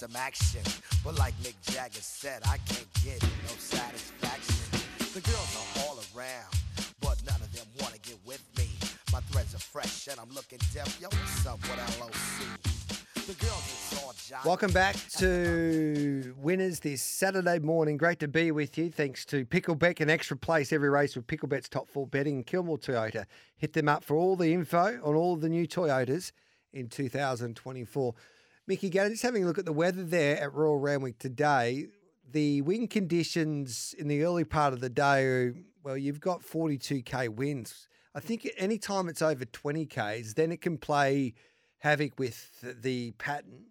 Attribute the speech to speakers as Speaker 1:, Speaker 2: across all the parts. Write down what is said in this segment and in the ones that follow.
Speaker 1: Some action. But like Mick Jagger said, I can't get no satisfaction. The girls are all around, but none of them wanna get with me. My threads are fresh, and I'm looking deaf. Yo, what's up with LOC?
Speaker 2: Welcome back to Winners this Saturday morning. Great to be with you. Thanks to Picklebet, an extra place every race with Picklebet's top four betting. Kilmore Toyota. Hit them up for all the info on all the new Toyotas in 2024. Mickey Gannon, just having a look at the weather there at Royal Randwick today. The wind conditions in the early part of the day are, well, you've got 42k winds. I think any time it's over 20k's, then it can play havoc with the pattern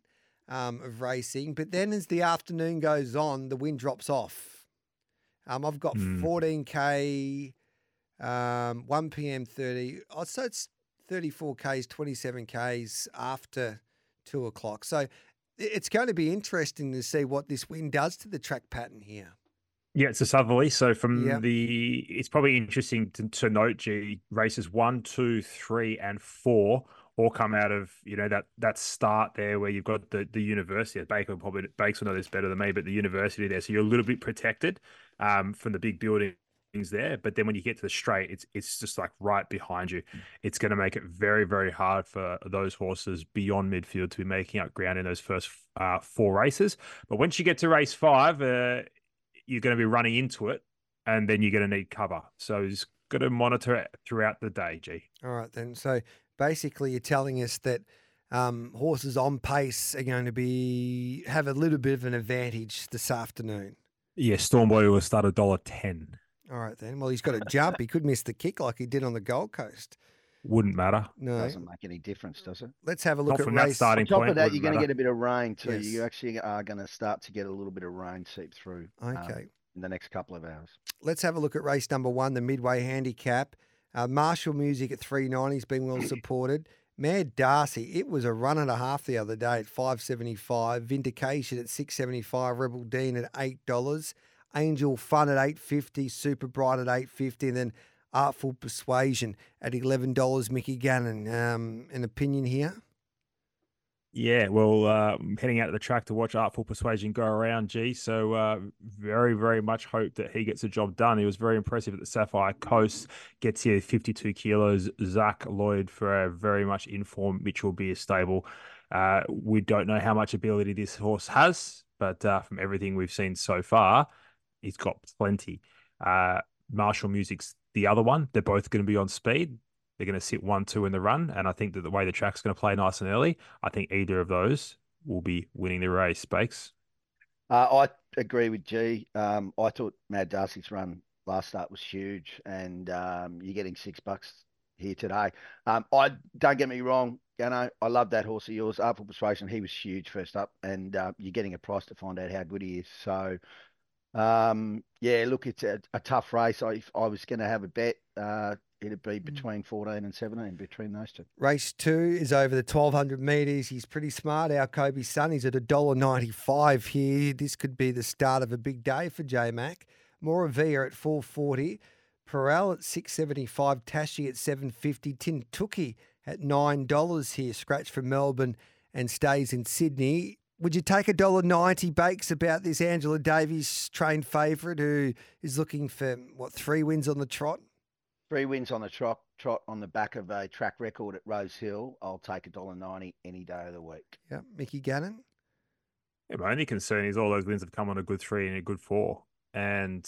Speaker 2: um, of racing. But then as the afternoon goes on, the wind drops off. Um, I've got 14k, um, 1 p.m. 30. Oh, so it's 34k's, 27k's after two o'clock. So it's going to be interesting to see what this wind does to the track pattern here.
Speaker 3: Yeah, it's a southerly. So from
Speaker 2: Yep.
Speaker 3: the, it's probably interesting to, to note, G races one, two, three, and four all come out of you know that that start there where you've got the the university. Baker probably Bakes will know this better than me, but the university there, so you're a little bit protected um, from the big buildings there. But then when you get to the straight, it's it's just like right behind you. It's going to make it very very hard for those horses beyond midfield to be making up ground in those first uh, four races. But once you get to race five, uh, you're going to be running into it, and then you're going to need cover. So just got to monitor it throughout the day, G.
Speaker 2: All right, then. So basically, you're telling us that um, horses on pace are going to be have a little bit of an advantage this afternoon.
Speaker 3: Yeah, Stormboy will start a dollar ten.
Speaker 2: All right, then. Well, he's got to jump. He could miss the kick like he did on the Gold Coast.
Speaker 3: Wouldn't matter.
Speaker 2: No.
Speaker 4: Doesn't make any difference, does it?
Speaker 2: Let's have a
Speaker 3: Not
Speaker 2: look at
Speaker 3: from that
Speaker 2: race.
Speaker 3: starting
Speaker 4: On top
Speaker 3: point.
Speaker 4: of that, you're going to get a bit of rain too.
Speaker 2: Yes.
Speaker 4: You actually are going to start to get a little bit of rain seep through. um,
Speaker 2: Okay.
Speaker 4: in the next couple of hours.
Speaker 2: Let's have a look at race number one, the Midway Handicap. Uh, Marshall Music at 390 has been well supported. Mad Darcy, it was a run and a half the other day at 575. Vindication at 675. Rebel Dean at $8. Angel Fun at 850. Super Bright at 850. And then Artful Persuasion at $11. Mickey Gannon, um, an opinion here?
Speaker 3: Yeah, well, uh, I'm heading out to the track to watch Artful Persuasion go around, G. So, uh, very, very much hope that he gets the job done. He was very impressive at the Sapphire Coast, gets here 52 kilos. Zach Lloyd for a very much informed Mitchell Beer stable. Uh, we don't know how much ability this horse has, but uh, from everything we've seen so far, he's got plenty. Uh, Marshall Music's the other one. They're both going to be on speed. They're going to sit one, two in the run. And I think that the way the track's going to play nice and early, I think either of those will be winning the race. Bakes.
Speaker 4: Uh, I agree with G. Um, I thought Mad Darcy's run last start was huge, and um, you're getting six bucks here today. Um, I don't get me wrong, Gano. I love that horse of yours, Artful Persuasion. He was huge first up, and uh, you're getting a price to find out how good he is. So, um, yeah, look, it's a, a tough race. I, if I was going to have a bet, uh, it'd be between 14 and 17 between those two.
Speaker 2: Race two is over the 1200 metres. He's pretty smart. Our Kobe son, he's at $1.95 here. This could be the start of a big day for J Mac. Moravia at 440. Perel at 675. Tashi at 750. Tintuki at $9 here. Scratch from Melbourne and stays in Sydney. Would you take a dollar ninety bakes about this Angela Davies trained favourite who is looking for what three wins on the trot?
Speaker 4: Three wins on the trot, trot on the back of a track record at Rose Hill. I'll take a dollar ninety any day of the week.
Speaker 2: Yeah, Mickey Gannon.
Speaker 3: Yeah, my only concern is all those wins have come on a good three and a good four. And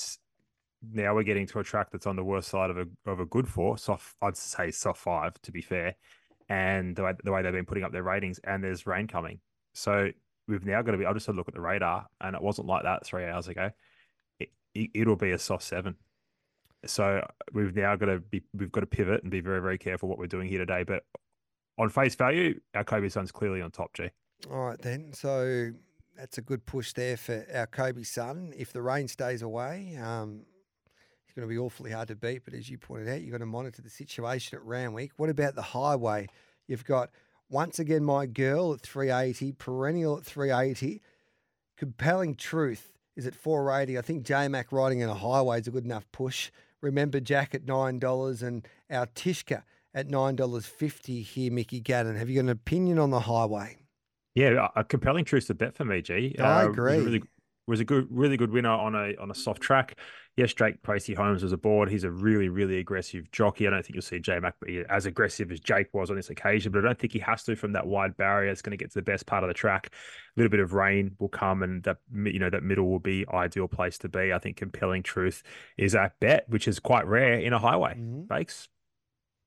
Speaker 3: now we're getting to a track that's on the worst side of a of a good four, soft I'd say soft five to be fair. And the way the way they've been putting up their ratings and there's rain coming. So we've now got to be I just had a look at the radar and it wasn't like that three hours ago. It, it it'll be a soft seven. So we've now got to be we've got to pivot and be very very careful what we're doing here today. But on face value, our Kobe Sun's clearly on top. G.
Speaker 2: All right then. So that's a good push there for our Kobe Sun. If the rain stays away, um, it's going to be awfully hard to beat. But as you pointed out, you've got to monitor the situation at Randwick. What about the highway? You've got once again my girl at 380, perennial at 380, compelling truth is at 480. I think J Mac riding in a highway is a good enough push. Remember Jack at nine dollars and our Tishka at nine dollars fifty here, Mickey Gannon. Have you got an opinion on the highway?
Speaker 3: Yeah, a compelling truth to bet for me, G.
Speaker 2: I agree.
Speaker 3: Uh, really, was a good, really good winner on a on a soft track. Yes, Jake Tracy Holmes was aboard. He's a really, really aggressive jockey. I don't think you'll see J Mac be as aggressive as Jake was on this occasion, but I don't think he has to from that wide barrier. It's going to get to the best part of the track. A little bit of rain will come, and that you know that middle will be ideal place to be. I think compelling truth is that bet, which is quite rare in a highway.
Speaker 2: Mhm.
Speaker 3: Bakes.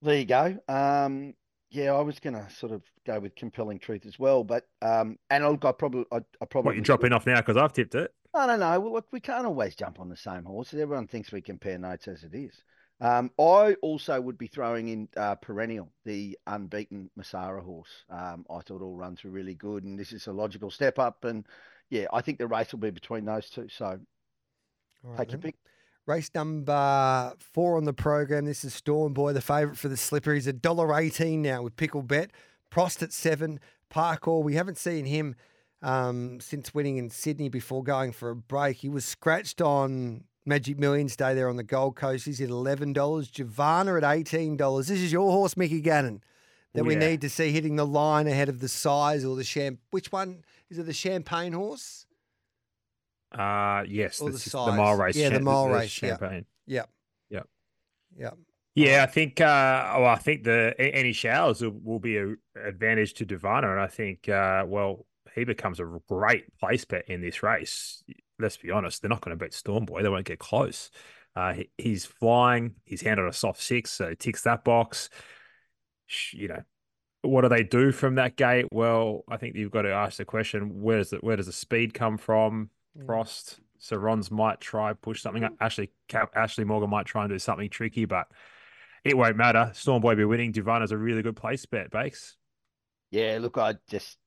Speaker 4: There you go. Um, yeah, I was going to sort of go with compelling truth as well, but um, and I'll, I probably, I, I probably.
Speaker 3: What you're dropping off now because I've tipped it.
Speaker 4: I don't know. Well, look, we can't always jump on the same horse. Everyone thinks we compare notes as it is. Um, I also would be throwing in uh, Perennial, the unbeaten Masara horse. Um, I thought all runs were really good, and this is a logical step up. And yeah, I think the race will be between those two. So
Speaker 2: All right
Speaker 4: take your pick.
Speaker 2: Race number four on the program. This is Storm Boy, the favourite for the slipper. He's a dollar eighteen now with Picklebet. Prost at seven. Parkour. We haven't seen him um, since winning in Sydney before going for a break. He was scratched on Magic Millions Day there on the Gold Coast. He's at eleven dollars. Javana at eighteen dollars. This is your horse, Mickey Gannon. That
Speaker 3: Oh,
Speaker 2: we need to see hitting the line ahead of the size or the champ. Which one is it? The champagne horse?
Speaker 3: Uh yes,
Speaker 2: the
Speaker 3: the mile race.
Speaker 2: Yeah, the
Speaker 3: champ-
Speaker 2: mile race.
Speaker 3: Champagne.
Speaker 2: Yep.
Speaker 3: Yep.
Speaker 2: Yep.
Speaker 3: Yeah, I think. Uh, well, I think the any showers will, will be an advantage to Divana, and I think. Uh, well, he becomes a great place bet in this race. Let's be honest; they're not going to beat Storm Boy. They won't get close. Uh, he, he's flying. He's handled a soft six, so he ticks that box. You know, what do they do from that gate? Well, I think you've got to ask the question: Where does the where does the speed come from? Frost. So Rons might try push something. Ashley Cap, Ashley Morgan might try and do something tricky, but it won't matter. Storm Boy be winning. Divana's a really good place bet, Bakes.
Speaker 4: Yeah, look, I just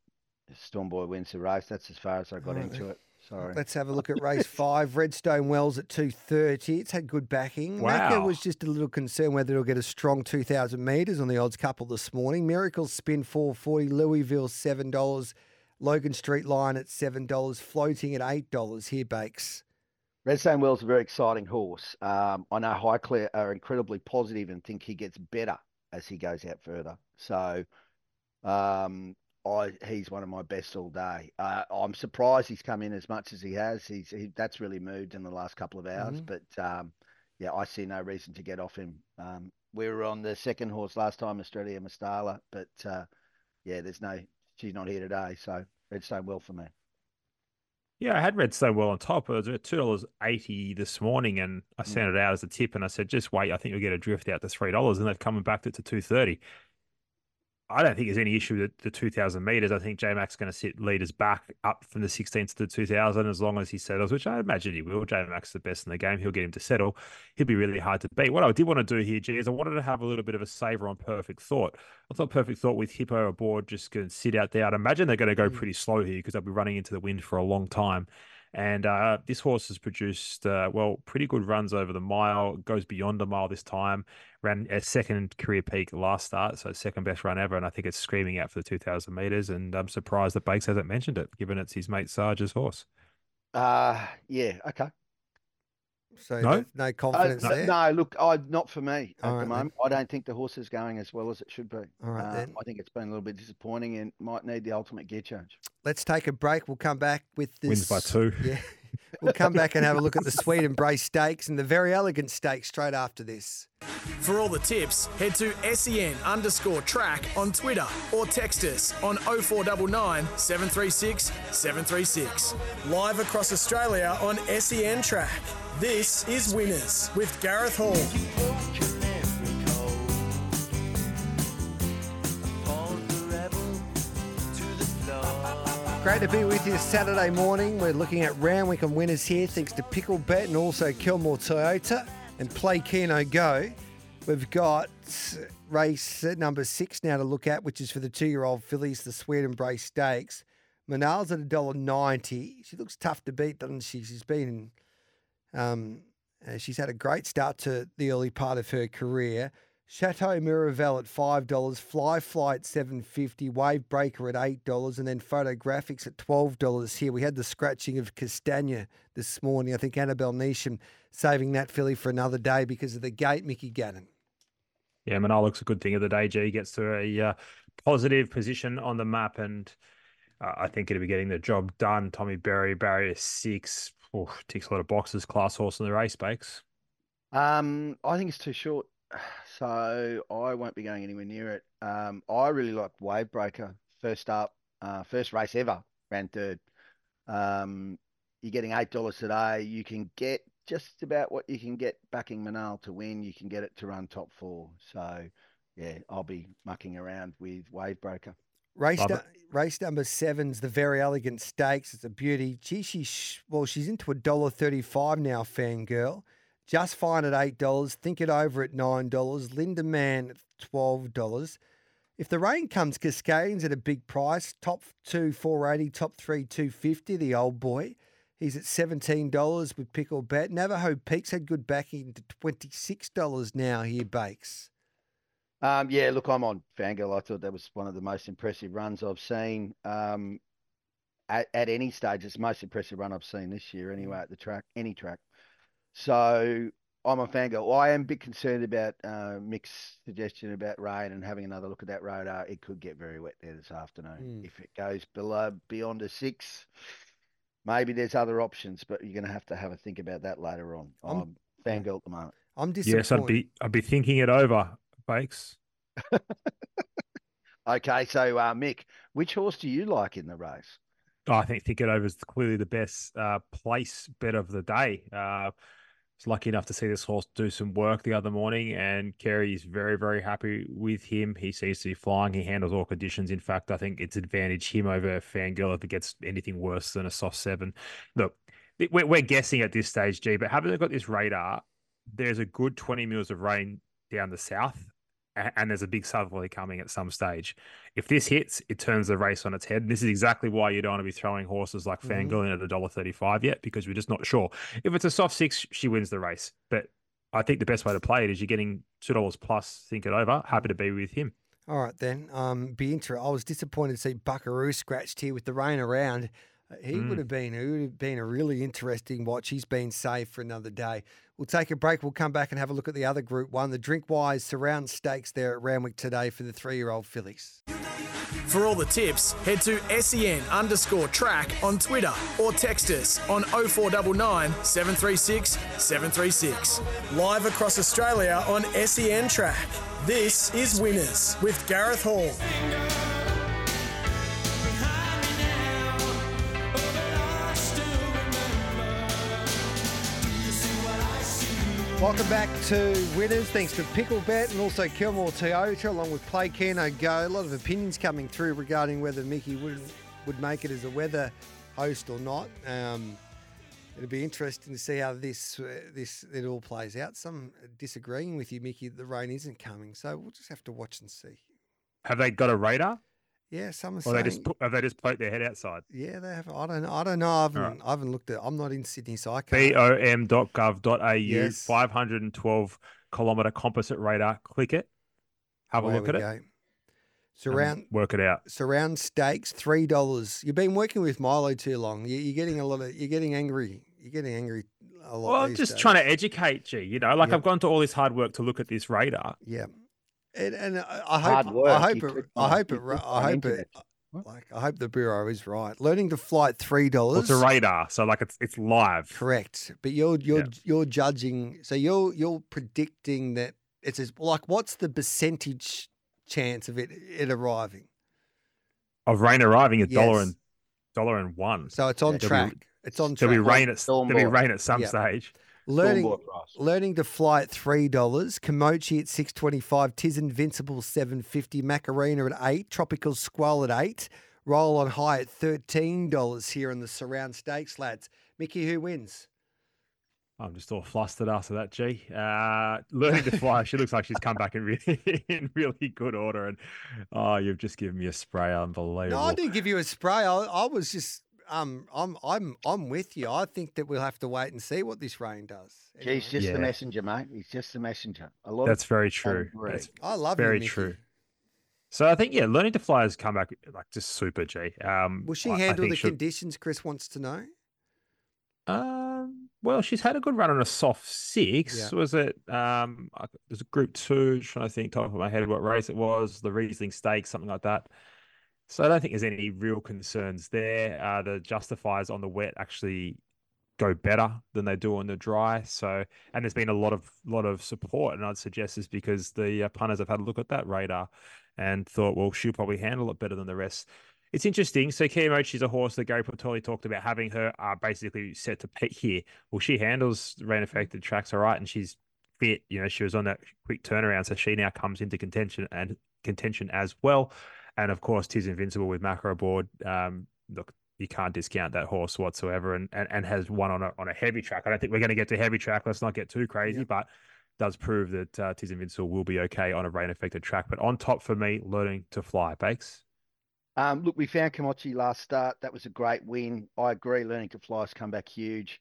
Speaker 4: Storm Boy wins the race. That's as far as I got
Speaker 2: Alright
Speaker 4: into it. Sorry.
Speaker 2: Let's have a look at race five. Redstone Wells at 230. It's had good backing. Macca
Speaker 3: Wow.
Speaker 2: was just a little concerned whether it'll get a strong 2,000 metres on the odds couple this morning. Miracles spin 440. Louisville $7. Logan Street line at $7. Floating at $8 here, Bakes.
Speaker 4: Redstone Wells is a very exciting horse. Um, I know Highclere are incredibly positive and think he gets better as he goes out further. So, um, I he's one of my best all day. Uh, I'm surprised he's come in as much as he has. He's he, that's really moved in the last couple of hours.
Speaker 2: Mhm.
Speaker 4: But um, yeah, I see no reason to get off him. Um, we were on the second horse last time, Australia Mastala, but uh, yeah, there's no she's not here today. So Redstone well for me.
Speaker 3: Yeah, I had Redstone well on top. It was at two dollars eighty this morning, and I
Speaker 4: Mm.
Speaker 3: sent it out as a tip, and I said, just wait. I think you'll get a drift out to three dollars, and they've come back to, to two thirty. I don't think there's any issue with the 2,000 meters. I think J Mac's going to sit leaders back up from the 16th to the 2,000 as long as he settles, which I imagine he will. J Mac's the best in the game. He'll get him to settle. He'll be really hard to beat. What I did want to do here, G, is I wanted to have a little bit of a saver on Perfect Thought. I thought Perfect Thought with Hippo aboard just going to sit out there. I'd imagine they're going to go
Speaker 2: Mm.
Speaker 3: pretty slow here because they'll be running into the wind for a long time. And uh, this horse has produced, uh, well, pretty good runs over the mile, goes beyond a mile this time. Ran a second career peak last start, so second best run ever. And I think it's screaming out for the 2,000 meters. And I'm surprised that Bakes hasn't mentioned it, given it's his mate Sarge's horse.
Speaker 4: Uh yeah, okay.
Speaker 2: So
Speaker 3: No?
Speaker 2: no, no
Speaker 4: Uh,
Speaker 2: confidence
Speaker 4: no,
Speaker 2: there.
Speaker 4: no, look, I not for me at
Speaker 2: All
Speaker 4: the
Speaker 2: right then.
Speaker 4: moment. I don't think the horse is going as well as it should be.
Speaker 2: All right
Speaker 4: Uh,
Speaker 2: then.
Speaker 4: I think it's been a little bit disappointing and might need the ultimate gear change.
Speaker 2: Let's take a break. We'll come back with this.
Speaker 3: Wins by two.
Speaker 2: Yeah. We'll come back and have a look at the Sweet and Embrace Stakes and the Very Elegant Stakes straight after this.
Speaker 5: For all the tips, head to SEN underscore track on Twitter or text us on 0499 736 736. Live across Australia on SEN track. This is Winners with Gareth Hall.
Speaker 2: Great to be with you Saturday morning. We're looking at Randwick and winners here, thanks to Pickle Bet and also Kilmore Toyota. And play Keno Go. We've got race number six now to look at, which is for the two-year-old fillies, the Sweet Embrace Stakes. Manal's at $1.90. She looks tough to beat, doesn't she? She's been, um, uh, she's had a great start to the early part of her career. Chateau Miraval at five dollars, Fly Fly at seven fifty, Wave Breaker at eight dollars, and then Photographics at twelve dollars. Here we had the scratching of Castagna this morning. I think Annabel Neasham saving that filly for another day because of the gate, Mickey Gannon.
Speaker 3: Yeah, Manal looks a good thing of the day. G gets to a uh, positive position on the map, and uh, I think it'll be getting the job done. Tommy Berry, barrier six, oof, ticks a lot of boxes. Class horse in the race, Bakes.
Speaker 4: Um, I think it's too short, so I won't be going anywhere near it. Um, I really like Wavebreaker. First up, uh, first race ever, ran third. Um, you're getting eight dollars today. You can get just about what you can get backing Manal to win. You can get it to run top four. So, yeah, I'll be mucking around with Wavebreaker.
Speaker 2: Race, nu- race number seven's the very elegant stakes. It's a beauty. Gee, she's well, she's into a dollar thirty-five now. Fangirl, just fine at eight dollars. Think it over at nine dollars. Linda Man at twelve dollars. If the rain comes, Cascades at a big price. Top two four eighty. Top three two fifty. The old boy. He's at seventeen dollars with Picklebet. Navajo Peaks had good backing to twenty six dollars now. Here bakes.
Speaker 4: Um, yeah, look, I'm on Fangirl. I thought that was one of the most impressive runs I've seen. Um, at, at any stage, it's the most impressive run I've seen this year, anyway, at the track, any track. So I'm a Fangirl. I am a bit concerned about uh, Mick's suggestion about rain and having another look at that radar. It could get very wet there this afternoon.
Speaker 2: Mm.
Speaker 4: If it goes below beyond a six, maybe there's other options, but you're going to have to have a think about that later on.
Speaker 2: I'm-
Speaker 4: I'm Fangirl at the moment.
Speaker 2: I'm disappointed.
Speaker 3: Yes, I'd be I'd be thinking it over, Bakes.
Speaker 4: Okay, so uh, Mick, which horse do you like in the race?
Speaker 3: Oh, I think think it over is clearly the best uh, place bet of the day. Uh, was lucky enough to see this horse do some work the other morning, and Kerry is very, very happy with him. He seems to be flying. He handles all conditions. In fact, I think it's advantage him over Fangirl if it gets anything worse than a soft seven. Look, we're, we're guessing at this stage, G, but having got this radar, there's a good 20 mils of rain down the south, and there's a big southerly coming at some stage. If this hits, it turns the race on its head. And this is exactly why you don't want to be throwing horses like
Speaker 2: Mhm.
Speaker 3: In at a dollar thirty-five yet, because we're just not sure. If it's a soft six, she wins the race. But I think the best way to play it is you're getting two dollars plus. Think it over. Happy to be with him.
Speaker 2: All right then. Um, be inter- I was disappointed to see Buckaroo scratched here with the rain around. He
Speaker 3: Mm.
Speaker 2: would have been. He would have been a really interesting watch. He's been safe for another day. We'll take a break. We'll come back and have a look at the other Group One, the Drinkwise Surround Stakes there at Randwick today for the three-year-old fillies.
Speaker 5: For all the tips, head to SEN underscore track on Twitter or text us on 0499 736 736. Live across Australia on SEN track. This is Winners with Gareth Hall.
Speaker 2: Welcome back to Winners. Thanks to Picklebet and also Kilmore Toyota, along with Play Keno Go. A lot of opinions coming through regarding whether Mickey would would make it as a weather host or not. Um, it'll be interesting to see how this uh, this it all plays out. Some disagreeing with you, Mickey. The rain isn't coming, so we'll just have to watch and see.
Speaker 3: Have they got a radar,
Speaker 2: Yeah, some are
Speaker 3: or
Speaker 2: saying.
Speaker 3: they just put, have they just poked their head outside?
Speaker 2: yeah, they have. I don't. know. I don't know. I haven't.
Speaker 3: right.
Speaker 2: I haven't looked at. I'm not in Sydney, so I can't.
Speaker 3: bom.gov.au,
Speaker 2: Yes.
Speaker 3: 512 kilometre composite radar. Click it. Have a look at it.
Speaker 2: go.
Speaker 3: and
Speaker 2: Surround.
Speaker 3: Work it out.
Speaker 2: surround stakes three dollars. You've been working with Milo too long. You, you're getting a lot of. You're getting angry. You're getting angry a lot.
Speaker 3: Well, I'm just
Speaker 2: days.
Speaker 3: trying to educate you. You know, like. I've gone to all this hard work to look at this radar.
Speaker 2: Yeah, and, and I, I
Speaker 4: Hard
Speaker 2: hope.
Speaker 4: work.
Speaker 2: I hope.
Speaker 4: You
Speaker 2: It, I hope
Speaker 4: you
Speaker 2: it. ri-
Speaker 4: clicked
Speaker 2: I hope it.
Speaker 4: it.
Speaker 2: Like I hope the bureau is right. Learning to fly at three
Speaker 3: Well,
Speaker 2: dollars.
Speaker 3: it's a radar, so like it's it's live.
Speaker 2: Correct, but you're you're
Speaker 3: Yeah.
Speaker 2: you're judging. So you're you're predicting that it's as, like what's the percentage chance of it it arriving?
Speaker 3: Of rain arriving at dollar and dollar and one.
Speaker 2: So it's on
Speaker 4: Yeah.
Speaker 3: There'll be-
Speaker 2: track. It's on
Speaker 3: There'll
Speaker 2: track.
Speaker 3: be rain at there'll be rain at some
Speaker 2: Yeah.
Speaker 3: stage.
Speaker 2: Learning learning to fly at three dollars. Komochi at six twenty five. Tis Invincible seven fifty. Macarena at eight. Tropical Squall at eight. Roll on high at thirteen dollars here in the surround stakes, lads. Mickey, who wins?
Speaker 3: I'm just all flustered after that, G. Uh, learning to fly. She looks like she's come back in really, in really good order. And oh, you've just given me a spray. Unbelievable.
Speaker 2: No, I didn't give you a spray. I, I was just um, I'm I'm I'm with you. I think that we'll have to wait and see what this rain does.
Speaker 4: Anyway. He's just
Speaker 3: Yeah.
Speaker 4: the messenger, mate. He's just the messenger. A lot
Speaker 3: That's
Speaker 4: of
Speaker 3: very true. That's
Speaker 2: I love it.
Speaker 3: very
Speaker 2: you,
Speaker 3: true. So I think yeah, learning to fly has come back like just super G. Um,
Speaker 2: Will she
Speaker 3: I- I
Speaker 2: handle
Speaker 3: think
Speaker 2: the
Speaker 3: she'll-
Speaker 2: conditions? Chris wants to know.
Speaker 3: Um, well, she's had a good run on a soft six.
Speaker 2: Yeah.
Speaker 3: Was it? Um, I- there's a group two. Trying to think top of my head what race it was. The Riesling Stakes, something like that. So I don't think there's any real concerns there. Uh, the justifiers on the wet actually go better than they do on the dry. So, and there's been a lot of lot of support, and I'd suggest is because the uh, punters have had a look at that radar and thought, well, she'll probably handle it better than the rest. It's interesting. So Kiyomochi's a horse that Gary Portelli talked about having her uh, basically set to pit here. Well, she handles rain affected tracks all right, and she's fit. You know, she was on that quick turnaround, so she now comes into contention and contention as well. And of course, Tis Invincible with Macro aboard. Um, look, you can't discount that horse whatsoever, and, and and has won on a on a heavy track. I don't think we're going to get to heavy track. Let's not get too crazy,
Speaker 2: Yeah.
Speaker 3: but does prove that uh, Tis Invincible will be okay on a rain affected track. But on top for me, learning to fly, Bakes.
Speaker 4: Um, look, we found Kamachi last start. That was a great win. I agree. Learning to fly has come back huge.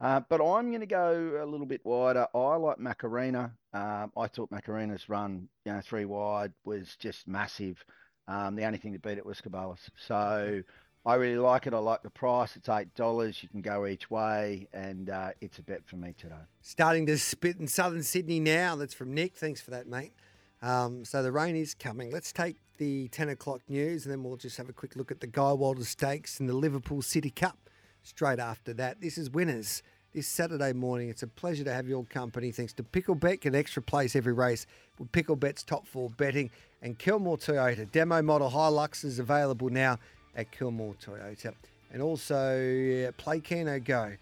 Speaker 4: Uh, but I'm going to go a little bit wider. I like Macarena. Um, I thought Macarena's run, you know, three wide was just massive. Um, the only thing to beat it was Caballas. So I really like it. I like the price. It's eight dollars. You can go each way, and uh, it's a bet for me today.
Speaker 2: Starting to spit in southern Sydney now. That's from Nick. Thanks for that, mate. Um, so the rain is coming. Let's take the 10 o'clock news and then we'll just have a quick look at the Guy Walter Stakes and the Liverpool City Cup straight after that. This is Winners this Saturday morning. It's a pleasure to have your company. Thanks to Picklebet, get extra place every race with Picklebet's top four betting and Kilmore Toyota. Demo model Hilux is available now at Kilmore Toyota. And also uh, play Keno Go.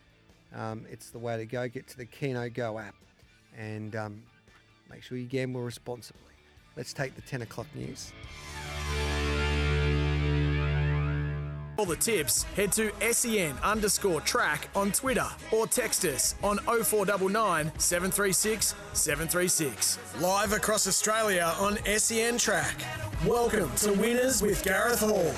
Speaker 2: Um, it's the way to go. Get to the Keno Go app and um, make sure you gamble responsibly. Let's take the 10 o'clock news.
Speaker 5: All the tips, head to sen underscore track on Twitter or text us on 0499 736 736. Live across Australia on SEN Track. Welcome to Winners with Gareth Hall.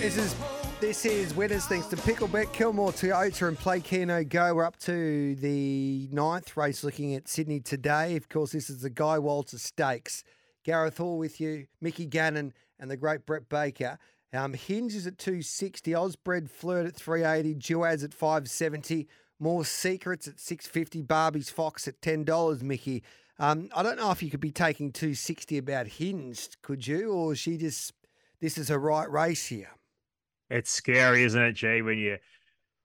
Speaker 2: This is this is winners thanks to Picklebet, Kilmore Toyota, and Play Keno Go. We're up to the ninth race looking at Sydney today. Of course, this is the Guy Walter Stakes. Gareth Hall with you, Mickey Gannon, and the great Brett Baker. Um, Hinge is at 260, Osbred Flirt at 380, Duaz at 570, More Secrets at 650, Barbie's Fox at $10, Mickey. Um, I don't know if you could be taking 260 about Hinged, could you? Or is she just, this is a right race here?
Speaker 3: It's scary, isn't it, Jay, when you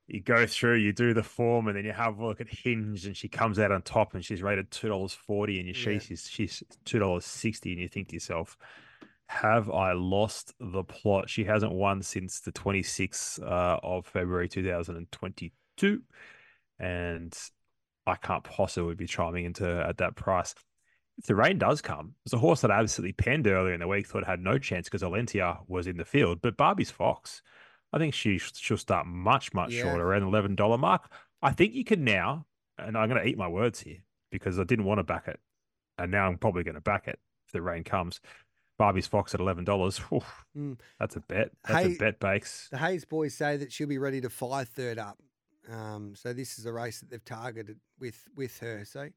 Speaker 3: you go through, you do the form, and then you have a look at Hinge, and she comes out on top, and she's rated two dollars forty, and you
Speaker 2: Yeah.
Speaker 3: she's she's two dollars sixty, and you think to yourself, have I lost the plot? She hasn't won since the twenty sixth uh, of February two thousand and twenty two, and I can't possibly be chiming into her at that price. If the rain does come, there's a horse that I absolutely penned earlier in the week, thought had no chance because Alentia was in the field, but Barbie's Fox. I think she she'll start much much
Speaker 2: Yeah.
Speaker 3: shorter around eleven dollar mark. I think you can now, and I'm going to eat my words here because I didn't want to back it, and now I'm probably going to back it if the rain comes. Barbie's Fox at eleven dollars.
Speaker 2: Mm.
Speaker 3: That's a bet. That's
Speaker 2: Hey-
Speaker 3: a bet, Bakes.
Speaker 2: The Hayes boys say that she'll be ready to fly third up. Um, so this is a race that they've targeted with with her. So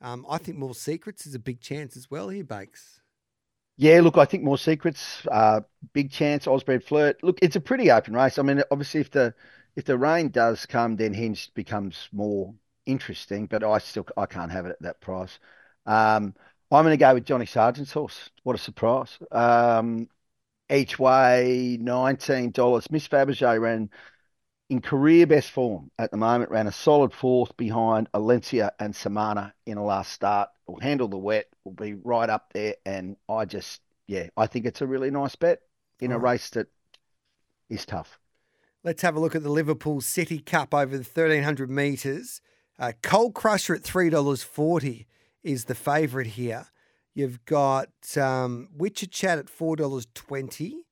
Speaker 2: um, I think More Secrets is a big chance as well here, Bakes.
Speaker 4: Yeah, look, I think more secrets, uh, big chance, Osbred flirt. Look, it's a pretty open race. I mean, obviously, if the if the rain does come, then Hinge becomes more interesting. But I still I can't have it at that price. Um, I'm going to go with Johnny Sargent's horse. What a surprise! Um, each way, nineteen dollars. Miss Fabergé ran in career best form at the moment. Ran a solid fourth behind Alencia and Samana in a last start. Will handle the wet. Will be right up there. And I just, yeah, I think it's a really nice bet in a
Speaker 2: All right.
Speaker 4: race that is tough.
Speaker 2: Let's have a look at the Liverpool City Cup over the 1300 metres. Uh, Coal Crusher at $3.40 is the favourite here. You've got um, Winchat at four dollars twenty.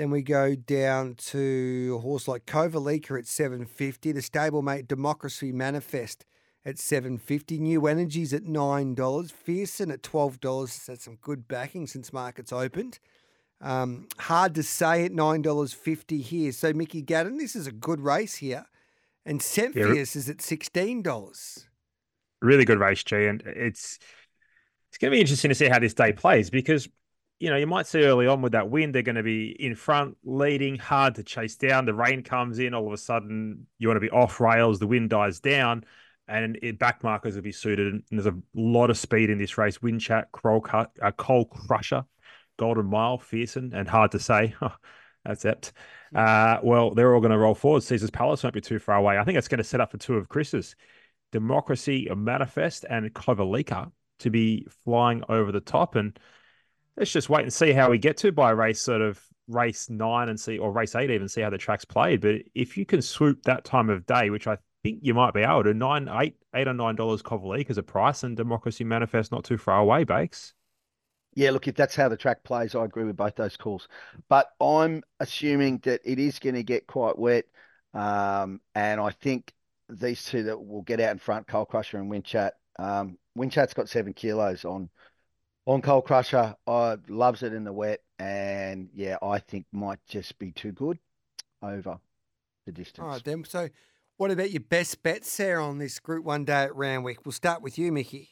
Speaker 2: Then we go down to a horse like Kovalika at seven fifty. The stablemate Democracy Manifest at seven fifty. New Energies at nine dollars. Fearson at twelve dollars. That's some good backing since markets opened. Um, hard to say at nine dollars fifty here. So Mickey Gannon, this is a good race here, and Semphius is at sixteen dollars.
Speaker 3: Really good race, G, and it's it's going to be interesting to see how this day plays because you know you might see early on with that wind they're going to be in front, leading, hard to chase down. The rain comes in, all of a sudden you want to be off rails, the wind dies down. And it, back markers will be suited. And there's a lot of speed in this race. Winchat, Cole, uh, Coal Crusher, Golden Mile, Fearson, and hard to say. that's apt. Uh, well, they're all going to roll forward. Caesar's Palace won't be too far away. I think it's going to set up for two of Chris's. Democracy Manifest and Kovalika to be flying over the top. And let's just wait and see how we get to by race sort of race nine and see, or race eight, even see how the track's played. But if you can swoop that time of day, which I think you might be able to, nine, eight, eight or nine dollars Kovalika as a price and Democracy Manifest not too far away, Bakes.
Speaker 4: Yeah, look, if that's how the track plays, I agree with both those calls. But I'm assuming that it is going to get quite wet. Um, and I think these two that will get out in front, Coal Crusher and Winchat. Um, Winchat's got seven kilos on on Coal Crusher. I loves it in the wet, and yeah, I think might just be too good over the distance.
Speaker 2: All right, then. So, what about your best bets there on this Group One day at Randwick? We'll start with you, Mickey.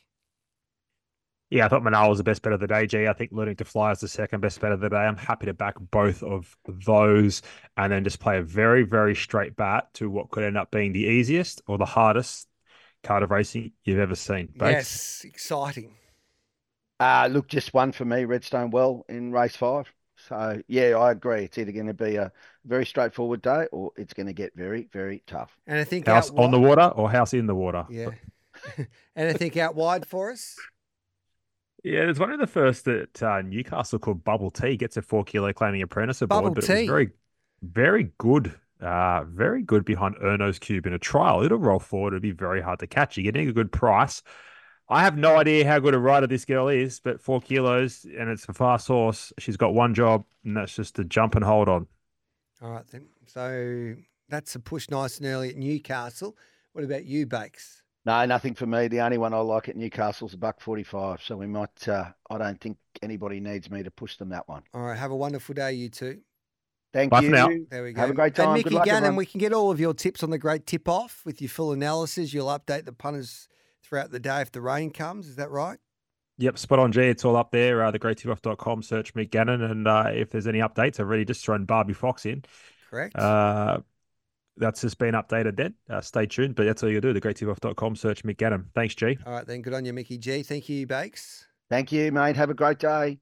Speaker 3: Yeah, I thought Manal was the best bet of the day, G. I think Learning to Fly is the second best bet of the day. I'm happy to back both of those and then just play a very, very straight bat to what could end up being the easiest or the hardest card of racing you've ever seen.
Speaker 2: Yes, exciting.
Speaker 4: Uh, look, just one for me, Redstone Well in race five. So, yeah, I agree. It's either going to be a very straightforward day or it's going to get very, very tough.
Speaker 2: And I think
Speaker 3: house on the water or house in the water.
Speaker 2: Yeah. and I think out wide for us.
Speaker 3: Yeah, there's one of the first that uh, Newcastle called Bubble Tea. Gets a four kilo claiming apprentice aboard,
Speaker 2: Bubble
Speaker 3: but
Speaker 2: tea.
Speaker 3: it was very, very good. Uh, very good behind Erno's Cube in a trial. It'll roll forward. It'll be very hard to catch. You're getting a good price. I have no idea how good a rider this girl is, but four kilos and it's a fast horse. She's got one job, and that's just to jump and hold on.
Speaker 2: All right, then. So that's a push nice and early at Newcastle. What about you, Bakes?
Speaker 4: No, nothing for me. The only one I like at Newcastle's a buck forty-five. So we might. Uh, I don't think anybody needs me to push them that one.
Speaker 2: All right. Have a wonderful day, you two.
Speaker 4: Thank
Speaker 3: Bye
Speaker 4: you.
Speaker 3: now.
Speaker 2: There we go.
Speaker 4: Have a great time.
Speaker 2: And
Speaker 4: Good
Speaker 2: Mickey
Speaker 4: luck,
Speaker 2: Gannon,
Speaker 4: everyone.
Speaker 2: we can get all of your tips on the great tip off with your full analysis. You'll update the punters throughout the day if the rain comes. Is that right?
Speaker 3: Yep, spot on, G. It's all up there. Uh, thegreattipoff.com. Search Mick Gannon. And uh, if there's any updates, I've already just thrown Barbie Fox in.
Speaker 2: Correct.
Speaker 3: Uh, that's just been updated then. Uh, stay tuned. But that's all you do. Thegreattipoff.com. Search Mick Gannon. Thanks, G.
Speaker 2: all right, then. Good on you, Mickey G. Thank you, Bakes.
Speaker 4: Thank you, mate. Have a great day.